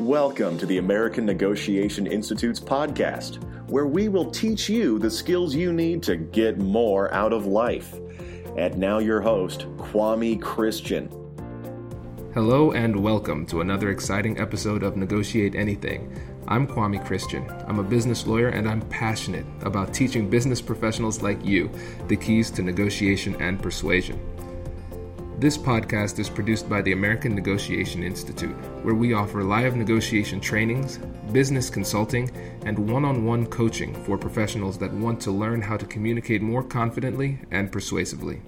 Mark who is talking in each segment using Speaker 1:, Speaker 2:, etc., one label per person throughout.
Speaker 1: Welcome to the American Negotiation Institute's podcast, where we will teach you the skills you need to get more out of life. And now, your host, Kwame Christian.
Speaker 2: Hello, and welcome to another exciting episode of Negotiate Anything. I'm Kwame Christian. I'm a business lawyer and I'm passionate about teaching business professionals like you the keys to negotiation and persuasion. This podcast is produced by the American Negotiation Institute, where we offer live negotiation trainings, business consulting, and one on one coaching for professionals that want to learn how to communicate more confidently and persuasively.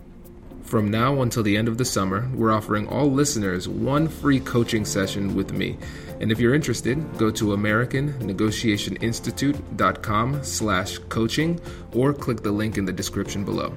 Speaker 2: From now until the end of the summer, we're offering all listeners one free coaching session with me. And if you're interested, go to americannegotiationinstitute.com slash coaching or click the link in the description below.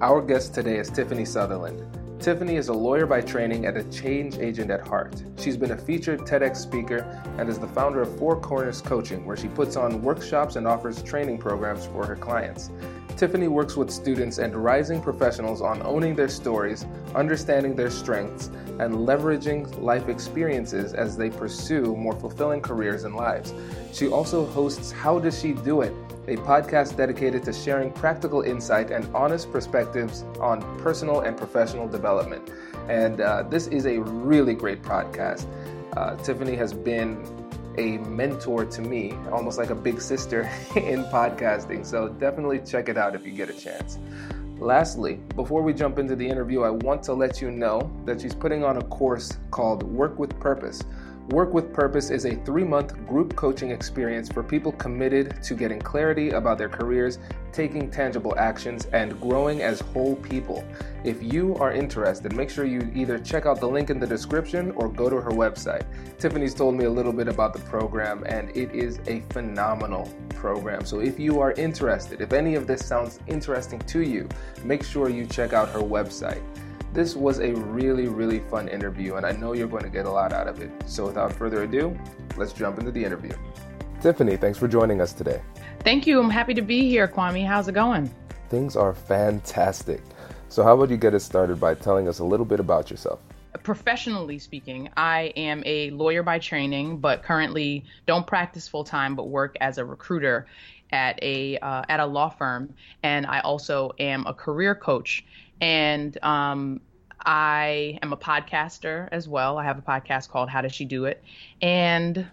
Speaker 2: Our guest today is Tiffany Southerland. Tiffany is a lawyer by training and a change agent at heart. She's been a featured TEDx speaker and is the founder of Four Corners Coaching, where she puts on workshops and offers training programs for her clients. Tiffany works with students and rising professionals on owning their stories, understanding their strengths, and leveraging life experiences as they pursue more fulfilling careers and lives. She also hosts How Does She Do It? A podcast dedicated to sharing practical insight and honest perspectives on personal and professional development. And uh, this is a really great podcast. Uh, Tiffany has been a mentor to me, almost like a big sister in podcasting. So definitely check it out if you get a chance. Lastly, before we jump into the interview, I want to let you know that she's putting on a course called Work with Purpose Work with Purpose is a three month group coaching experience for people committed to getting clarity about their careers, taking tangible actions, and growing as whole people. If you are interested, make sure you either check out the link in the description or go to her website. Tiffany's told me a little bit about the program, and it is a phenomenal program. So if you are interested, if any of this sounds interesting to you, make sure you check out her website. This was a really, really fun interview, and I know you're going to get a lot out of it. So, without further ado, let's jump into the interview. Tiffany, thanks for joining us today.
Speaker 3: Thank you. I'm happy to be here, Kwame. How's it going?
Speaker 2: Things are fantastic. So, how about you get us started by telling us a little bit about yourself?
Speaker 3: Professionally speaking, I am a lawyer by training, but currently don't practice full time, but work as a recruiter at a uh, at a law firm, and I also am a career coach and um, I am a podcaster as well. I have a podcast called How Does She Do It? And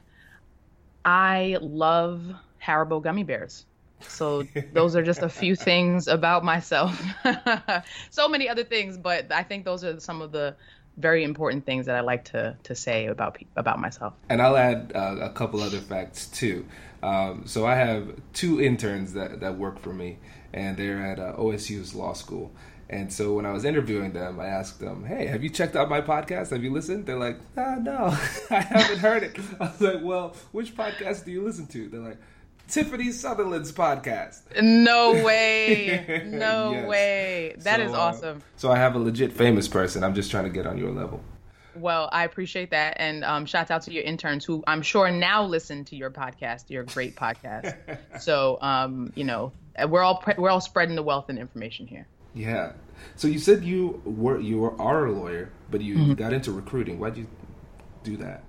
Speaker 3: I love Haribo gummy bears. So those are just a few things about myself. so many other things, but I think those are some of the very important things that I like to to say about about myself.
Speaker 2: And I'll add uh, a couple other facts too. Um, so I have two interns that that work for me, and they're at uh, OSU's law school. And so when I was interviewing them, I asked them, "Hey, have you checked out my podcast? Have you listened?" They're like, ah, "No, I haven't heard it." I was like, "Well, which podcast do you listen to?" They're like, "Tiffany Southerland's podcast."
Speaker 3: No way! No yes. way! That so, is uh, awesome.
Speaker 2: Uh, so I have a legit famous person. I'm just trying to get on your level.
Speaker 3: Well, I appreciate that, and um, shout out to your interns who I'm sure now listen to your podcast, your great podcast. so, um, you know, we're all we're all spreading the wealth and information here.
Speaker 2: Yeah. So you said you were you were, are a lawyer, but you mm-hmm. got into recruiting. Why'd you do that?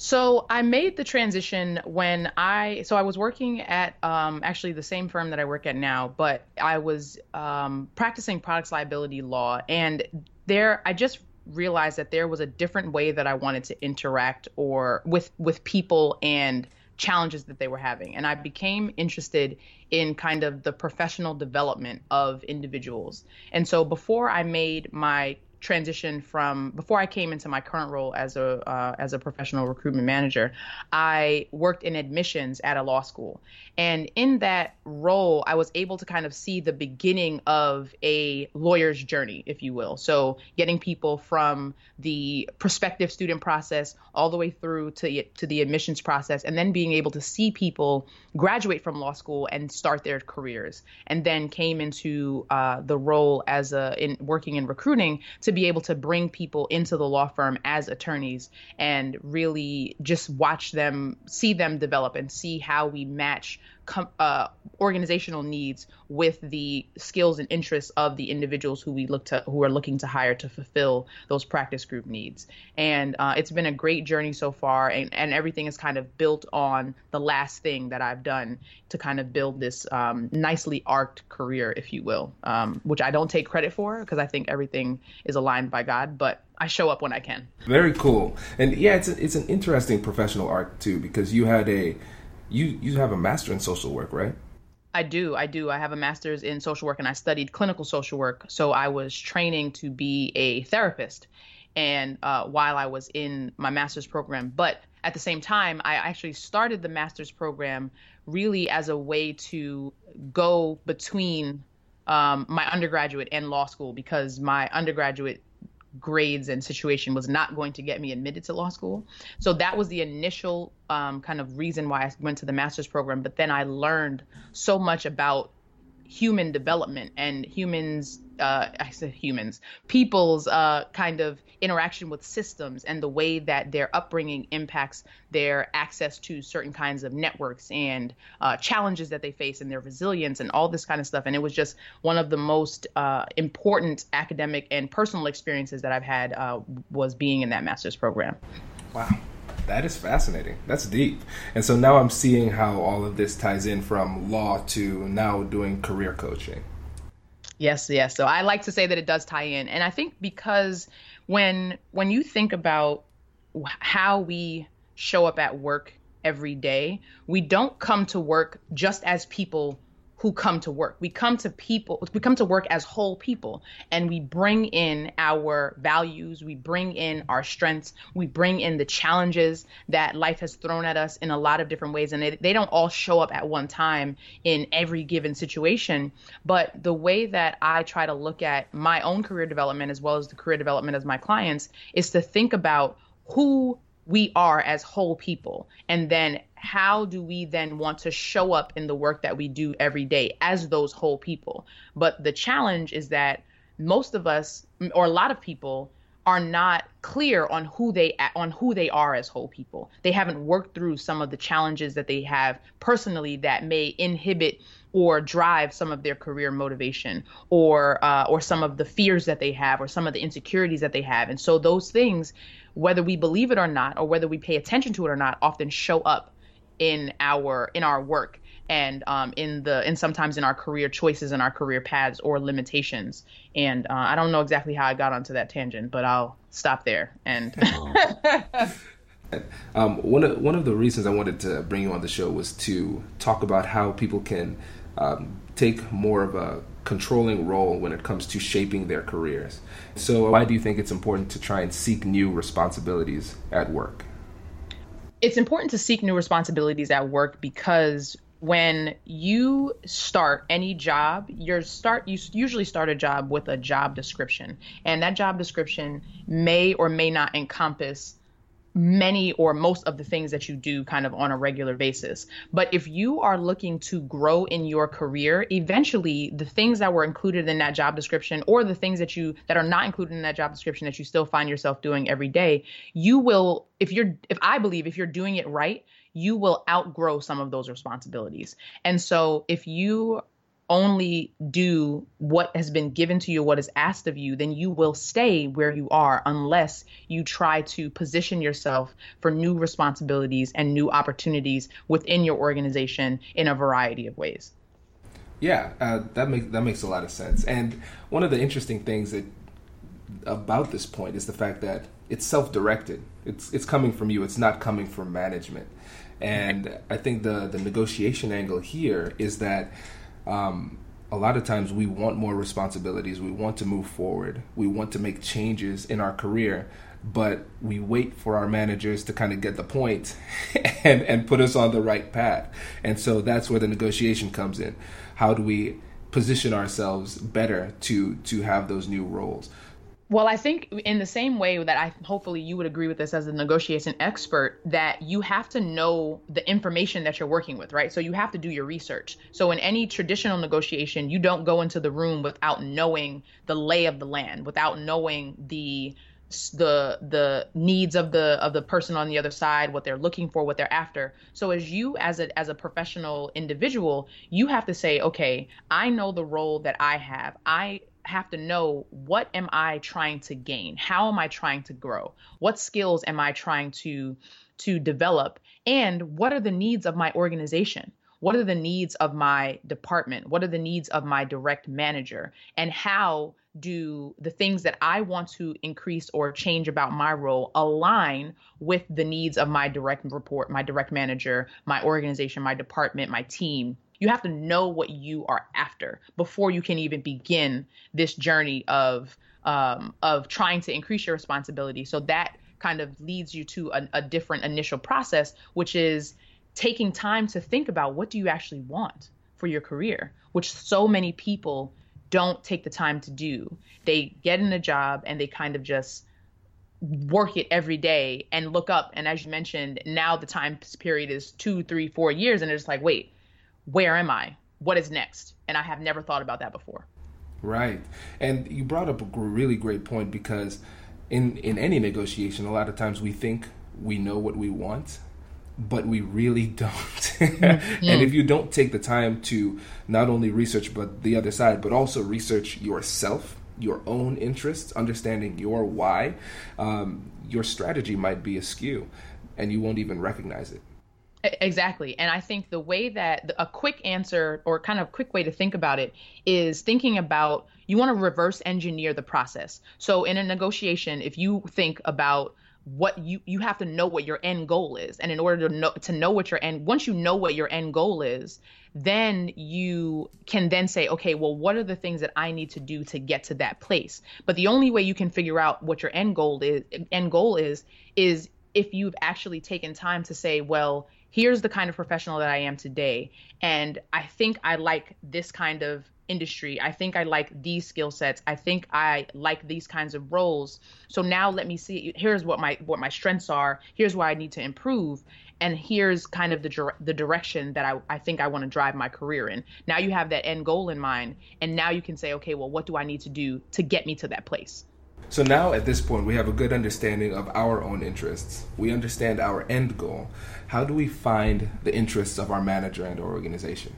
Speaker 3: So I made the transition when I so I was working at um, actually the same firm that I work at now, but I was um, practicing products liability law, and there I just realized that there was a different way that I wanted to interact or with with people and challenges that they were having. And I became interested in kind of the professional development of individuals. And so before I made my transition from before I came into my current role as a uh, as a professional recruitment manager, I worked in admissions at a law school, and in that role, I was able to kind of see the beginning of a lawyer's journey, if you will. So getting people from the prospective student process all the way through to to the admissions process, and then being able to see people graduate from law school and start their careers, and then came into uh, the role as a in working in recruiting to be able to bring people into the law firm as attorneys and really just watch them, see them develop, and see how we match com- uh, organizational needs with the skills and interests of the individuals who we look to who are looking to hire to fulfill those practice group needs and uh, it's been a great journey so far and, and everything is kind of built on the last thing that i've done to kind of build this um, nicely arced career if you will um, which i don't take credit for because i think everything is aligned by god but I show up when I can.
Speaker 2: Very cool, and yeah, it's a, it's an interesting professional arc too because you had a you you have a master in social work, right?
Speaker 3: I do. I do. I have a master's in social work and I studied clinical social work. So I was training to be a therapist and uh, while I was in my master's program. But at the same time, I actually started the master's program really as a way to go between um, my undergraduate and law school because my undergraduate grades and situation was not going to get me admitted to law school. So that was the initial um, kind of reason why I went to the master's program. But then I learned so much about human development and humans uh, I said humans, people's uh, kind of interaction with systems and the way that their upbringing impacts their access to certain kinds of networks and uh, challenges that they face and their resilience and all this kind of stuff. And it was just one of the most uh, important academic and personal experiences that I've had uh, was being in that master's program.
Speaker 2: Wow. That is fascinating. That's deep. And so now I'm seeing how all of this ties in from law to now doing career coaching.
Speaker 3: Yes, yes. So I like to say that it does tie in. And I think because when when you think about how we show up at work every day, we don't come to work just as people who come to work. We come to people, we come to work as whole people and we bring in our values, we bring in our strengths, we bring in the challenges that life has thrown at us in a lot of different ways. And they, they don't all show up at one time in every given situation. But the way that I try to look at my own career development as well as the career development of my clients is to think about who we are as whole people and then how do we then want to show up in the work that we do every day as those whole people but the challenge is that most of us or a lot of people are not clear on who they on who they are as whole people. They haven't worked through some of the challenges that they have personally that may inhibit or drive some of their career motivation or uh, or some of the fears that they have or some of the insecurities that they have. And so those things whether we believe it or not, or whether we pay attention to it or not, often show up in our in our work and um, in the and sometimes in our career choices and our career paths or limitations. And uh, I don't know exactly how I got onto that tangent, but I'll stop there. And
Speaker 2: um, one of one of the reasons I wanted to bring you on the show was to talk about how people can um, take more of a controlling role when it comes to shaping their careers. So, why do you think it's important to try and seek new responsibilities at work?
Speaker 3: It's important to seek new responsibilities at work because when you start any job, you start you usually start a job with a job description, and that job description may or may not encompass many or most of the things that you do kind of on a regular basis. But if you are looking to grow in your career, eventually the things that were included in that job description or the things that you that are not included in that job description that you still find yourself doing every day, you will if you're if I believe if you're doing it right, you will outgrow some of those responsibilities. And so if you only do what has been given to you, what is asked of you, then you will stay where you are unless you try to position yourself for new responsibilities and new opportunities within your organization in a variety of ways.
Speaker 2: Yeah, uh, that makes that makes a lot of sense. And one of the interesting things that about this point is the fact that it's self-directed. It's it's coming from you. It's not coming from management. And I think the the negotiation angle here is that um, a lot of times we want more responsibilities, we want to move forward, we want to make changes in our career, but we wait for our managers to kind of get the point and, and put us on the right path. And so that's where the negotiation comes in. How do we position ourselves better to to have those new roles?
Speaker 3: Well, I think in the same way that I hopefully you would agree with this as a negotiation expert that you have to know the information that you're working with, right? So you have to do your research. So in any traditional negotiation, you don't go into the room without knowing the lay of the land, without knowing the the the needs of the of the person on the other side what they're looking for what they're after so as you as a as a professional individual you have to say okay i know the role that i have i have to know what am i trying to gain? How am i trying to grow? What skills am i trying to to develop? And what are the needs of my organization? What are the needs of my department? What are the needs of my direct manager? And how do the things that I want to increase or change about my role align with the needs of my direct report, my direct manager, my organization, my department, my team? You have to know what you are after before you can even begin this journey of um, of trying to increase your responsibility. So that kind of leads you to a, a different initial process, which is taking time to think about what do you actually want for your career, which so many people don't take the time to do. They get in a job and they kind of just work it every day and look up. And as you mentioned, now the time period is two, three, four years, and it's like, wait, where am I? What is next? And I have never thought about that before.
Speaker 2: Right. And you brought up a really great point because in in any negotiation, a lot of times we think we know what we want but we really don't. mm-hmm. and if you don't take the time to not only research but the other side, but also research yourself, your own interests, understanding your why, um, your strategy might be askew, and you won't even recognize it.
Speaker 3: Exactly. And I think the way that a quick answer or kind of quick way to think about it is thinking about you want to reverse engineer the process. So in a negotiation, if you think about what you you have to know what your end goal is and in order to know to know what your end once you know what your end goal is then you can then say okay well what are the things that i need to do to get to that place but the only way you can figure out what your end goal is end goal is is if you've actually taken time to say well here's the kind of professional that i am today and i think i like this kind of industry. I think I like these skill sets. I think I like these kinds of roles. So now let me see here's what my what my strengths are. Here's where I need to improve and here's kind of the the direction that I, I think I want to drive my career in. Now you have that end goal in mind and now you can say okay, well what do I need to do to get me to that place?
Speaker 2: So now at this point we have a good understanding of our own interests. We understand our end goal. How do we find the interests of our manager and our organization?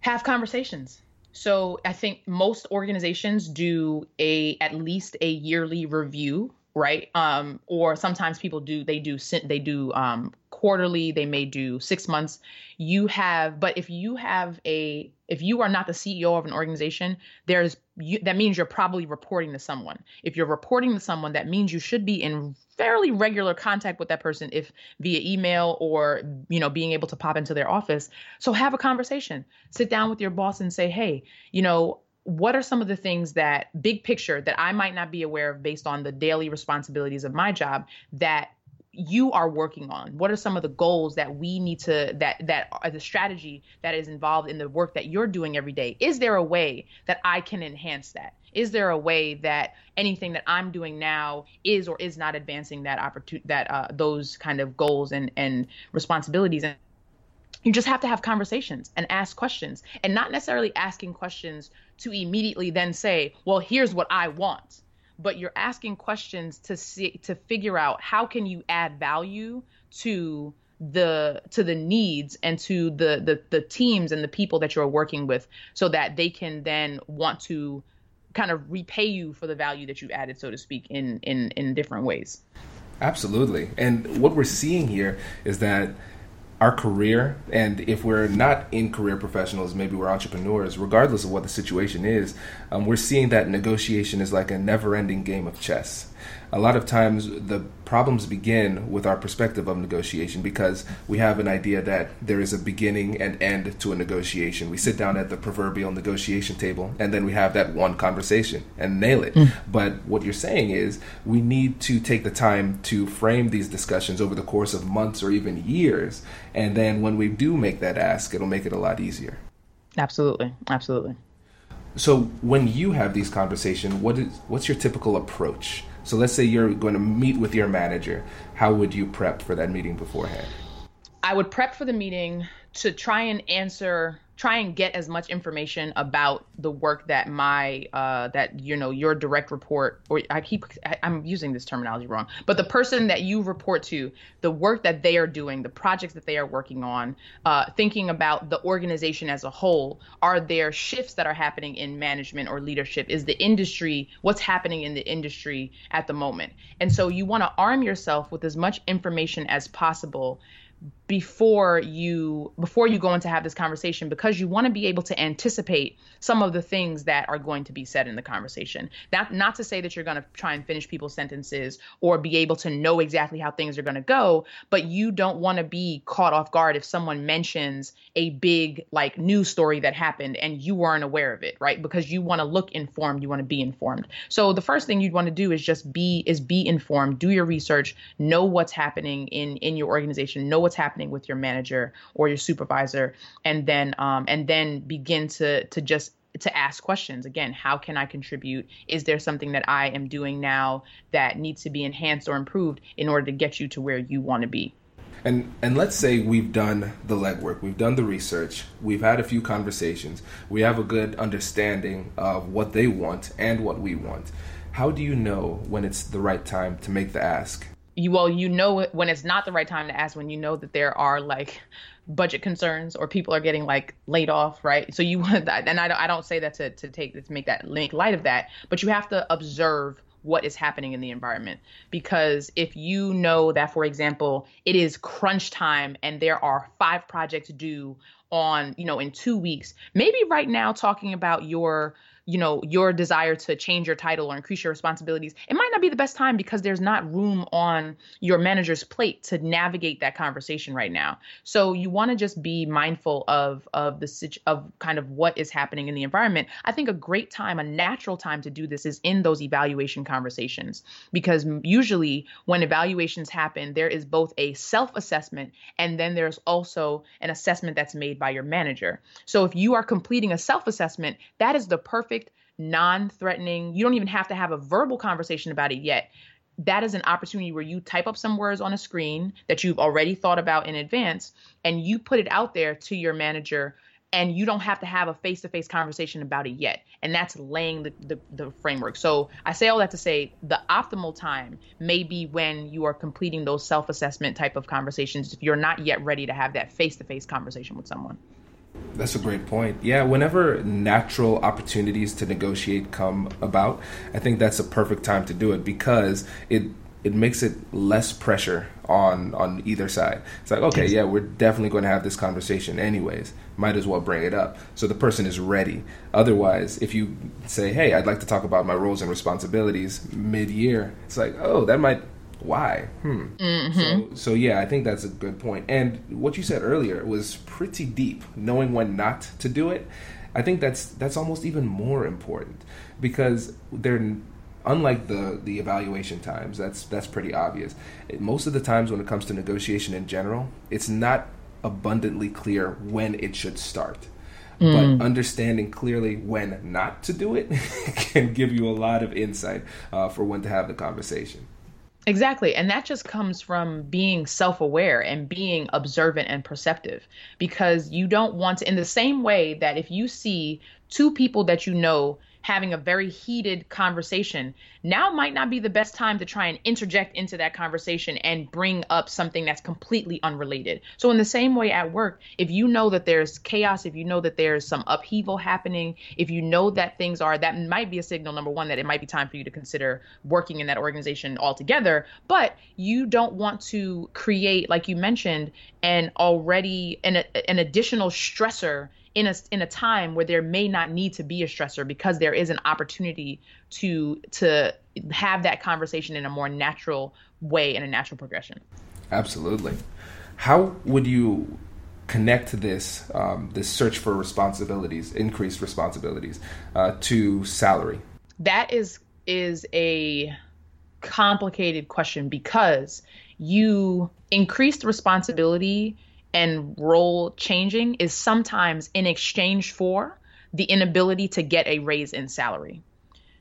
Speaker 3: have conversations. So I think most organizations do a at least a yearly review, right? Um, or sometimes people do they do they do um, quarterly. They may do six months. You have, but if you have a if you are not the CEO of an organization, there's you, that means you're probably reporting to someone. If you're reporting to someone, that means you should be in fairly regular contact with that person if via email or you know being able to pop into their office so have a conversation sit down with your boss and say hey you know what are some of the things that big picture that i might not be aware of based on the daily responsibilities of my job that you are working on what are some of the goals that we need to that that are the strategy that is involved in the work that you're doing every day is there a way that i can enhance that is there a way that anything that I'm doing now is or is not advancing that opportunity, that uh, those kind of goals and and responsibilities? And you just have to have conversations and ask questions, and not necessarily asking questions to immediately then say, "Well, here's what I want." But you're asking questions to see to figure out how can you add value to the to the needs and to the the the teams and the people that you're working with so that they can then want to kind of repay you for the value that you added, so to speak, in in in different ways.
Speaker 2: Absolutely, and what we're seeing here is that our career, and if we're not in career professionals, maybe we're entrepreneurs, regardless of what the situation is, um, we're seeing that negotiation is like a never ending game of chess a lot of times the problems begin with our perspective of negotiation because we have an idea that there is a beginning and end to a negotiation. We sit down at the proverbial negotiation table and then we have that one conversation and nail it. Mm. But what you're saying is we need to take the time to frame these discussions over the course of months or even years. And then when we do make that ask, it'll make it a lot easier.
Speaker 3: Absolutely. Absolutely.
Speaker 2: So when you have these conversations, what is what's your typical approach? So let's say you're going to meet with your manager. How would you prep for that meeting beforehand?
Speaker 3: I would prep for the meeting to try and answer try and get as much information about the work that my uh, that you know your direct report or I keep I, am using this terminology wrong, but the person that you report to, the work that they are doing, the projects that they are working on, uh, thinking about the organization as a whole. Are there shifts that are happening in management or leadership? Is the industry what's happening in the industry at the moment? And so you want to arm yourself with as much information as possible before you before you go in to have this conversation because you want to be able to anticipate some of the things that are going to be said in the conversation. Not not to say that you're going to try and finish people's sentences or be able to know exactly how things are going to go but you don't want to be caught off guard if someone mentions a big like news story that happened and you weren't aware of it right? Because you want to look informed you want to be informed. So the first thing you'd want to do is just be is be informed do your research know what's happening in in your organization know what's happening happening with your manager or your supervisor, and then um, and then begin to to just to ask questions. Again how can i contribute? Is there something that i am doing now that needs to be enhanced or improved in order to get you to where you want to be?
Speaker 2: And and let's say we've done the legwork, we've done the research, we've had a few conversations, we have a good understanding of what they want and what we want. How do you know when it's the right time to make the ask?
Speaker 3: You well you know when it's not the right time to ask when you know that there are like budget concerns or people are getting like laid off right? So you want that and I don't, I don't say that to, to take to make that make light of that but you have to observe what is happening in the environment. Because if you know that for example it is crunch time and there are five projects due on you know in two weeks maybe right now talking about your you know your desire to change your title or increase your responsibilities it might not be the best time because there's not room on your manager's plate to navigate that conversation right now. So you want to just be mindful of of the of kind of what is happening in the environment. I think a great time a natural time to do this is in those evaluation conversations because usually when evaluations happen there is both a self assessment and then there's also an assessment that's made by your manager. So if you are completing a self assessment that is the perfect non threatening, you don't even have to have a verbal conversation about it yet. That is an opportunity where you type up some words on a screen that you've already thought about in advance and you put it out there to your manager and you don't have to have a face-to-face conversation about it yet. And that's laying the, the, the, framework. So i say all that to say the optimal time may be when you are completing those self-assessment type of conversations if you're not yet ready to have that face-to-face conversation with someone
Speaker 2: that's a great point. Yeah, whenever natural opportunities to negotiate come about, I think that's a perfect time to do it because it it makes it less pressure on on either side. It's like, okay, yeah, we're definitely going to have this conversation anyways. Might as well bring it up so the person is ready. Otherwise, if you say, "Hey, I'd like to talk about my roles and responsibilities mid-year," it's like, "Oh, that might why? Hmm. Mm-hmm. So, so yeah, I think that's a good point. And what you said earlier was pretty deep. Knowing when not to do it, I think that's that's almost even more important because they're unlike the the evaluation times. That's that's pretty obvious. Most of the times when it comes to negotiation in general, it's not abundantly clear when it should start. Mm. But understanding clearly when not to do it can give you a lot of insight uh, for when to have the conversation.
Speaker 3: Exactly. And that just comes from being self aware and being observant and perceptive because you don't want to, in the same way that if you see two people that you know having a very heated conversation, now might not be the best time to try and interject into that conversation and bring up something that's completely unrelated. So, in the same way at work, if you know that there's chaos, if you know that there's some upheaval happening, if you know that things are, that might be a signal, number one, that it might be time for you to consider working in that organization altogether. But you don't want to create, like you mentioned, an already an, an additional stressor in a in a time where there may not need to be a stressor because there is an opportunity to to have that conversation in a more natural way in a natural progression.
Speaker 2: Absolutely. How would you connect this um, this search for responsibilities, increased responsibilities, uh, to salary?
Speaker 3: That is is a complicated question because you increased responsibility and role changing is sometimes in exchange for the inability to get a raise in salary.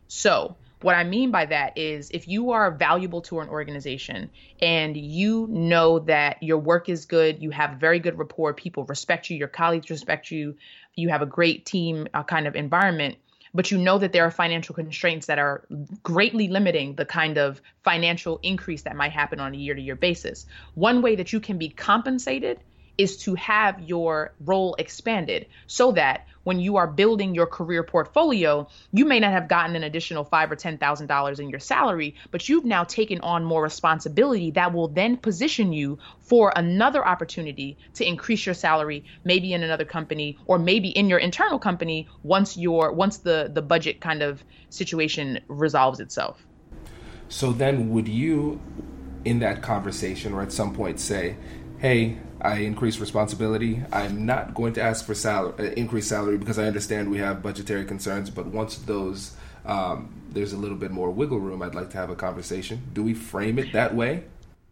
Speaker 3: So, What I mean by that is if you are valuable to an organization and you know that your work is good, you have very good rapport, people respect you, your colleagues respect you, you have a great team uh, kind of environment, but you know that there are financial constraints that are greatly limiting the kind of financial increase that might happen on a year to year basis. One way that you can be compensated is to have your role expanded so that when you are building your career portfolio, you may not have gotten an additional five or ten thousand dollars in your salary, but you've now taken on more responsibility that will then position you for another opportunity to increase your salary, maybe in another company or maybe in your internal company once your once the the budget kind of situation resolves itself.
Speaker 2: So then would you in that conversation or at some point say, hey, I increase responsibility. I'm not going to ask for salary, uh, increased salary because I understand we have budgetary concerns. But once those, um, there's a little bit more wiggle room. I'd like to have a conversation. Do we frame it that way?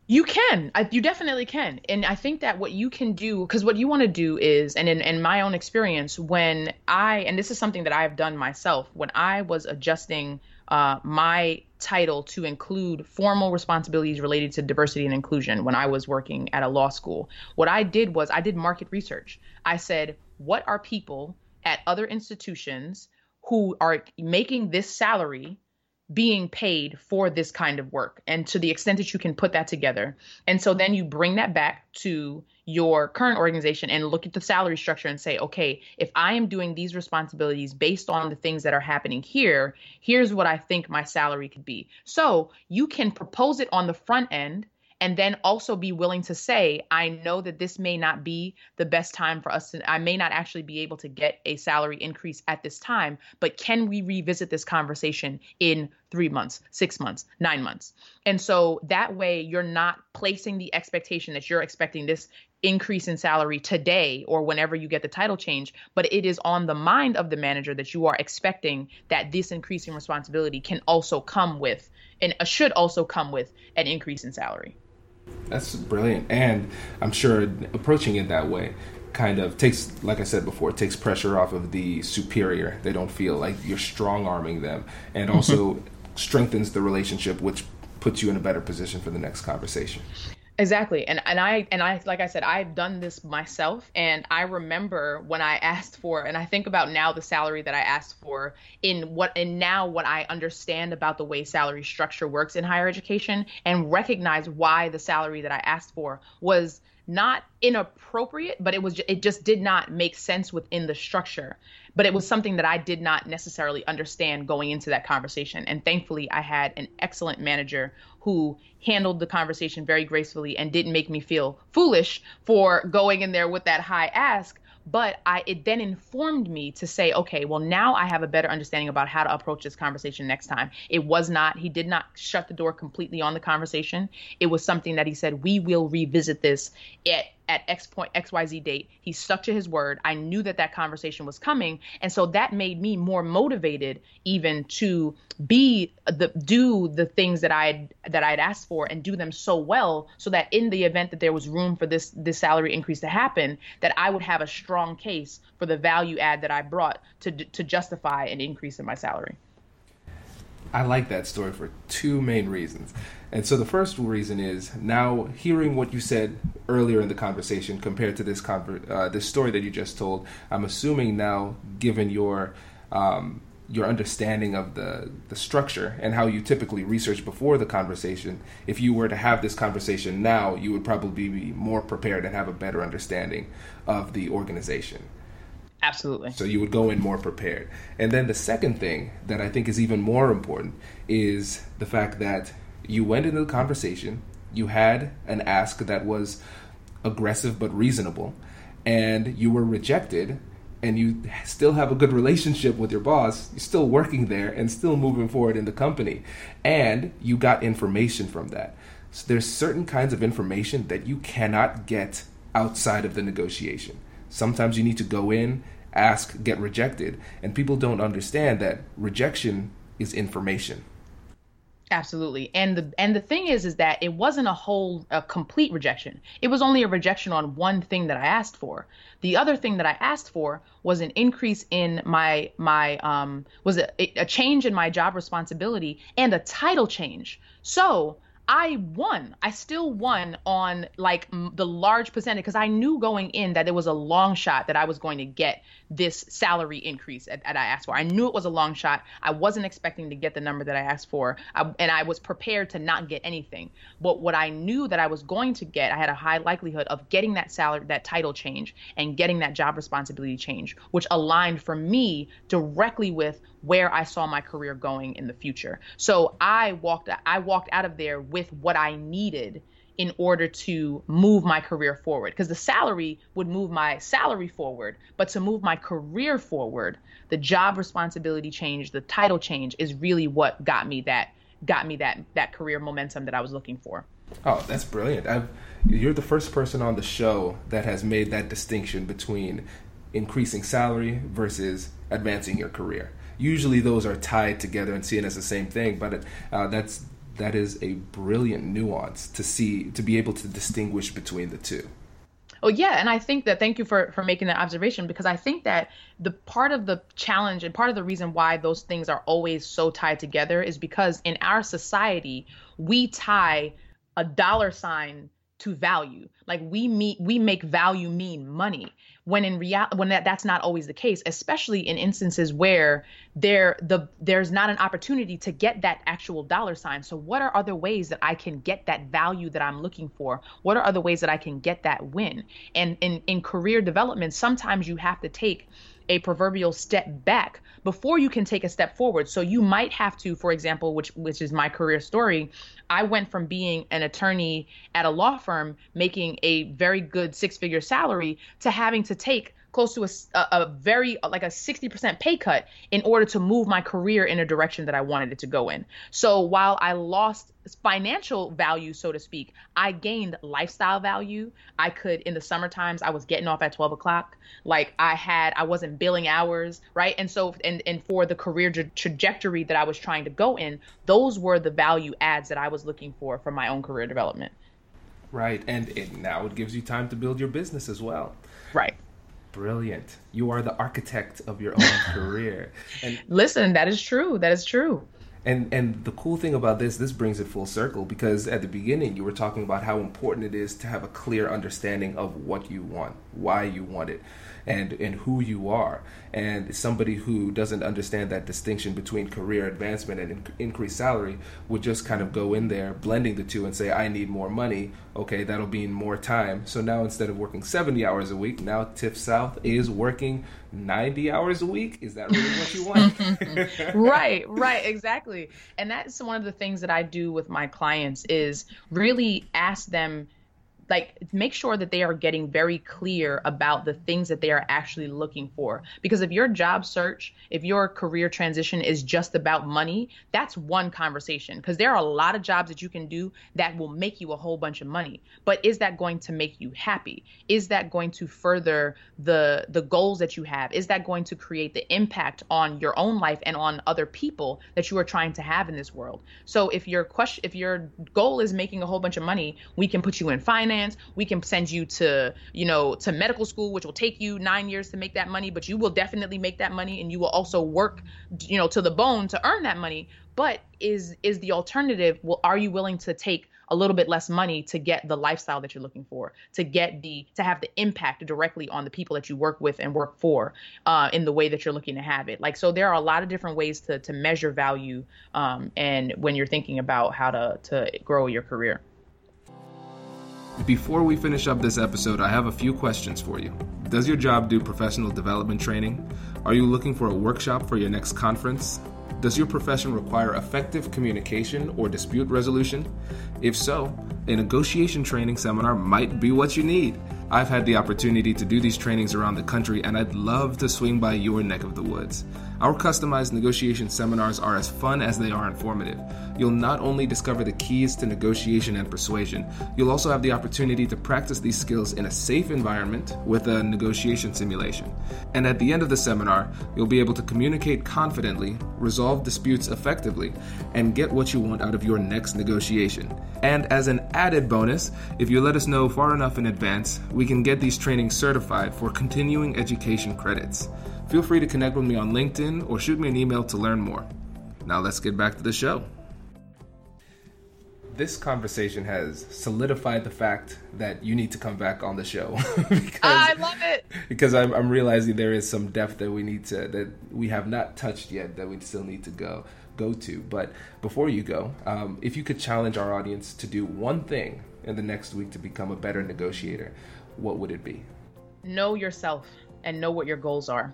Speaker 3: You can. I, you definitely can. And I think that what you can do, because what you want to do is, and in, in my own experience, when I, and this is something that I've done myself, when I was adjusting uh, my title to include formal responsibilities related to diversity and inclusion when I was working at a law school. What I did was I did market research. I said, what are people at other institutions who are making this salary being paid for this kind of work and to the extent that you can put that together. And so then you bring that back to your current organization and look at the salary structure and say okay if i am doing these responsibilities based on the things that are happening here here's what i think my salary could be. So you can propose it on the front end and then also be willing to say i know that this may not be the best time for us to i may not actually be able to get a salary increase at this time but can we revisit this conversation in three months six months nine months and so that way you're not placing the expectation that you're expecting this increase in salary today or whenever you get the title change, but it is on the mind of the manager that you are expecting that this increase in responsibility can also come with and should also come with an increase in salary.
Speaker 2: That's brilliant. And I'm sure approaching it that way kind of takes, like I said before, it takes pressure off of the superior. They don't feel like you're strong arming them and mm-hmm. also strengthens the relationship, which puts you in a better position for the next conversation.
Speaker 3: Exactly. And and I and I like I said I've done this myself and I remember when I asked for and I think about now the salary that I asked for in what and now what I understand about the way salary structure works in higher education and recognize why the salary that I asked for was not inappropriate but it was it just did not make sense within the structure. But it was something that I did not necessarily understand going into that conversation. And thankfully I had an excellent manager who handled the conversation very gracefully and didn't make me feel foolish for going in there with that high ask but I it then informed me to say, okay, well now I have a better understanding about how to approach this conversation next time. It was not he did not shut the door completely on the conversation. It was something that he said we will revisit this at at X point XYZ date. He stuck to his word. I knew that that conversation was coming, and so that made me more motivated even to be the do the things that I that I'd asked for and do them so well so that in the event that there was room for this this salary increase to happen, that I would have a strong case for the value add that I brought to to justify an increase in my salary.
Speaker 2: I like that story for two main reasons. And so the first reason is now hearing what you said earlier in the conversation compared to this conver- uh, this story that you just told. I'm assuming now, given your um, your understanding of the the structure and how you typically research before the conversation, if you were to have this conversation now, you would probably be more prepared and have a better understanding of the organization.
Speaker 3: Absolutely.
Speaker 2: So you would go in more prepared. And then the second thing that I think is even more important is the fact that you went into the conversation, you had an ask that was aggressive but reasonable, and you were rejected, and you still have a good relationship with your boss, you're still working there and still moving forward in the company, and you got information from that. So there's certain kinds of information that you cannot get outside of the negotiation. Sometimes you need to go in, ask, get rejected, and people don't understand that rejection is information.
Speaker 3: Absolutely. And the and the thing is is that it wasn't a whole a complete rejection. It was only a rejection on one thing that I asked for. The other thing that I asked for was an increase in my my um was a, a change in my job responsibility and a title change. So I won. I still won on like the large percentage because I knew going in that it was a long shot that I was going to get this salary increase that, that I asked for. I knew it was a long shot. I wasn't expecting to get the number that I asked for, I, and I was prepared to not get anything. But what I knew that I was going to get, I had a high likelihood of getting that salary, that title change, and getting that job responsibility change, which aligned for me directly with where I saw my career going in the future. So I walked I walked out of there with what I needed in order to move my career forward. Because the salary would move my salary forward but to move my career forward the job responsibility change the title change is really what got me that got me that that career momentum that I was looking for.
Speaker 2: Oh that's brilliant. I've, you're the first person on the show that has made that distinction between increasing salary versus advancing your career. Usually those are tied together and seen as the same thing but uh, that's that is a brilliant nuance to see to be able to distinguish between the two
Speaker 3: Oh yeah, and I think that thank you for for making that observation because I think that the part of the challenge and part of the reason why those things are always so tied together is because in our society we tie a dollar sign to value. Like we meet we make value mean money when in real when that, that's not always the case especially in instances where there the there's not an opportunity to get that actual dollar sign. So what are other ways that i can get that value that i'm looking for? What are other ways that i can get that win? And in in career development sometimes you have to take a proverbial step back before you can take a step forward. So you might have to, for example, which which is my career story, I went from being an attorney at a law firm making a very good six-figure salary to having to take close to a, a, very like a 60% pay cut in order to move my career in a direction that I wanted it to go in. So while I lost financial value, so to speak, I gained lifestyle value. I could in the summer times I was getting off at 12 o'clock. Like I had, I wasn't billing hours, right? And so and and for the career tra- trajectory that I was trying to go in, those were the value adds that I was looking for for my own career development.
Speaker 2: Right, and it now it gives you time to build your business as well.
Speaker 3: Right.
Speaker 2: Brilliant. You are the architect of your own career.
Speaker 3: And listen, that is true. That is true.
Speaker 2: And and the cool thing about this, this brings it full circle because at the beginning you were talking about how important it is to have a clear understanding of what you want, why you want it and and who you are. And somebody who doesn't understand that distinction between career advancement and in- increased salary would just kind of go in there, blending the two, and say, "I need more money." Okay, that'll mean more time. So now instead of working seventy hours a week, now Tiff South is working 90 hours a week? Is that really what you want?
Speaker 3: Right right exactly. And that's one of the things that i do with my clients is really ask them like make sure that they are getting very clear about the things that they are actually looking for. Because if your job search if your career transition is just about money that's one conversation. Because there are a lot of jobs that you can do that will make you a whole bunch of money. But is that going to make you happy? Is that going to further the the goals that you have? Is that going to create the impact on your own life and on other people that you are trying to have in this world? So if your question if your goal is making a whole bunch of money we can put you in finance We can send you to, you know, to medical school, which will take you nine years to make that money, but you will definitely make that money and you will also work, you know, to the bone to earn that money. But is is the alternative? Well, are you willing to take a little bit less money to get the lifestyle that you're looking for, to get the to have the impact directly on the people that you work with and work for uh, in the way that you're looking to have it. Like so, there are a lot of different ways to to measure value, um, and when you're thinking about how to to grow your career.
Speaker 2: Before we finish up this episode, I have a few questions for you. Does your job do professional development training? Are you looking for a workshop for your next conference? Does your profession require effective communication or dispute resolution? If so, a negotiation training seminar might be what you need. I've had the opportunity to do these trainings around the country, and I'd love to swing by your neck of the woods. Our customized negotiation seminars are as fun as they are informative. You'll not only discover the keys to negotiation and persuasion, you'll also have the opportunity to practice these skills in a safe environment with a negotiation simulation. And at the end of the seminar, you'll be able to communicate confidently, resolve disputes effectively, and get what you want out of your next negotiation. And as an added bonus, if you let us know far enough in advance, we can get these trainings certified for continuing education credits. Feel free to connect with me on LinkedIn or shoot me an email to learn more. Now let's get back to the show. This conversation has solidified the fact that you need to come back on the show.
Speaker 3: because, I love it.
Speaker 2: Because I'm, I'm realizing there is some depth that we need to that we have not touched yet that we still need to go go to. But before you go, um, if you could challenge our audience to do one thing in the next week to become a better negotiator, what would it be?
Speaker 3: Know yourself and know what your goals are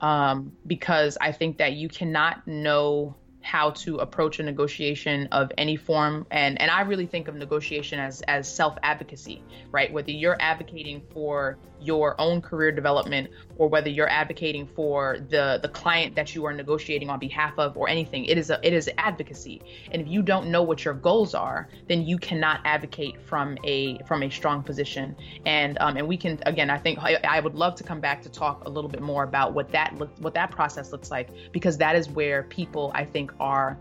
Speaker 3: um, because I think that you cannot know how to approach a negotiation of any form. And and I really think of negotiation as as self advocacy right? Whether you're advocating for your own career development or whether you're advocating for the the client that you are negotiating on behalf of or anything it is a it is advocacy. And if you don't know what your goals are then you cannot advocate from a from a strong position. And um, and we can again I think I, I would love to come back to talk a little bit more about what that look what that process looks like because that is where people I think are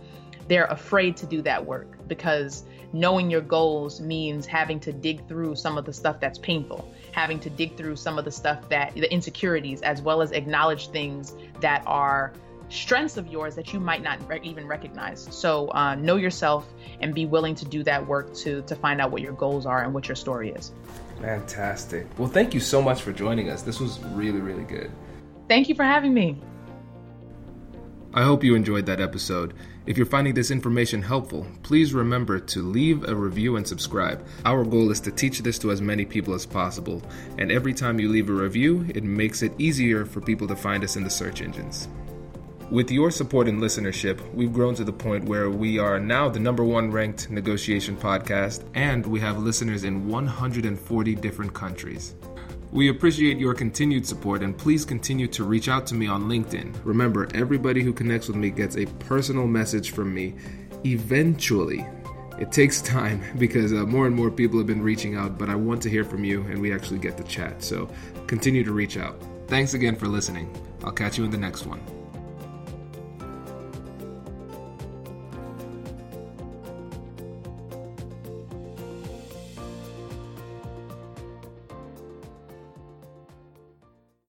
Speaker 3: they're afraid to do that work because knowing your goals means having to dig through some of the stuff that's painful having to dig through some of the stuff that the insecurities as well as acknowledge things that are strengths of yours that you might not re- even recognize. So uh, know yourself and be willing to do that work to to find out what your goals are and what your story is.
Speaker 2: Fantastic. Well thank you so much for joining us. This was really really good.
Speaker 3: Thank you for having me
Speaker 2: I hope you enjoyed that episode. If you're finding this information helpful, please remember to leave a review and subscribe. Our goal is to teach this to as many people as possible, and every time you leave a review, it makes it easier for people to find us in the search engines. With your support and listenership, we've grown to the point where we are now the number one ranked negotiation podcast, and we have listeners in 140 different countries. We appreciate your continued support and please continue to reach out to me on LinkedIn. Remember, everybody who connects with me gets a personal message from me eventually. It takes time because uh, more and more people have been reaching out, but I want to hear from you and we actually get to chat. So continue to reach out. Thanks again for listening. I'll catch you in the next one.